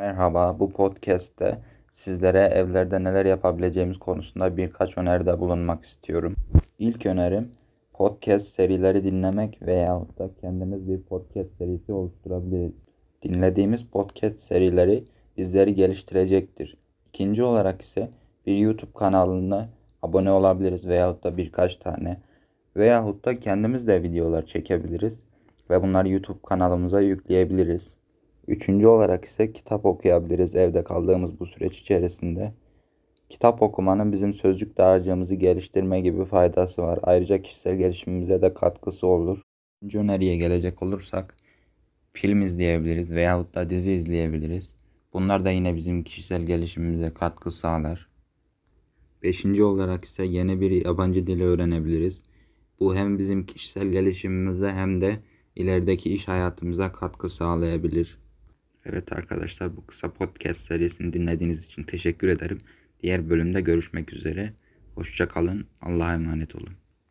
Merhaba, bu podcast'te sizlere evlerde neler yapabileceğimiz konusunda birkaç öneride bulunmak istiyorum. İlk önerim podcast serileri dinlemek veyahut da kendimiz bir podcast serisi oluşturabiliriz. Dinlediğimiz podcast serileri bizleri geliştirecektir. İkinci olarak ise bir YouTube kanalına abone olabiliriz veyahut da birkaç tane veyahut da kendimiz de videolar çekebiliriz ve bunları YouTube kanalımıza yükleyebiliriz. Üçüncü olarak ise kitap okuyabiliriz evde kaldığımız bu süreç içerisinde. Kitap okumanın bizim sözcük dağarcığımızı geliştirme gibi faydası var. Ayrıca kişisel gelişimimize de katkısı olur. İkinci öneriye gelecek olursak film izleyebiliriz veyahut da dizi izleyebiliriz. Bunlar da yine bizim kişisel gelişimimize katkı sağlar. Beşinci olarak ise yeni bir yabancı dili öğrenebiliriz. Bu hem bizim kişisel gelişimimize hem de ilerideki iş hayatımıza katkı sağlayabilir. Evet arkadaşlar bu kısa podcast serisini dinlediğiniz için teşekkür ederim. Diğer bölümde görüşmek üzere. Hoşça kalın. Allah'a emanet olun.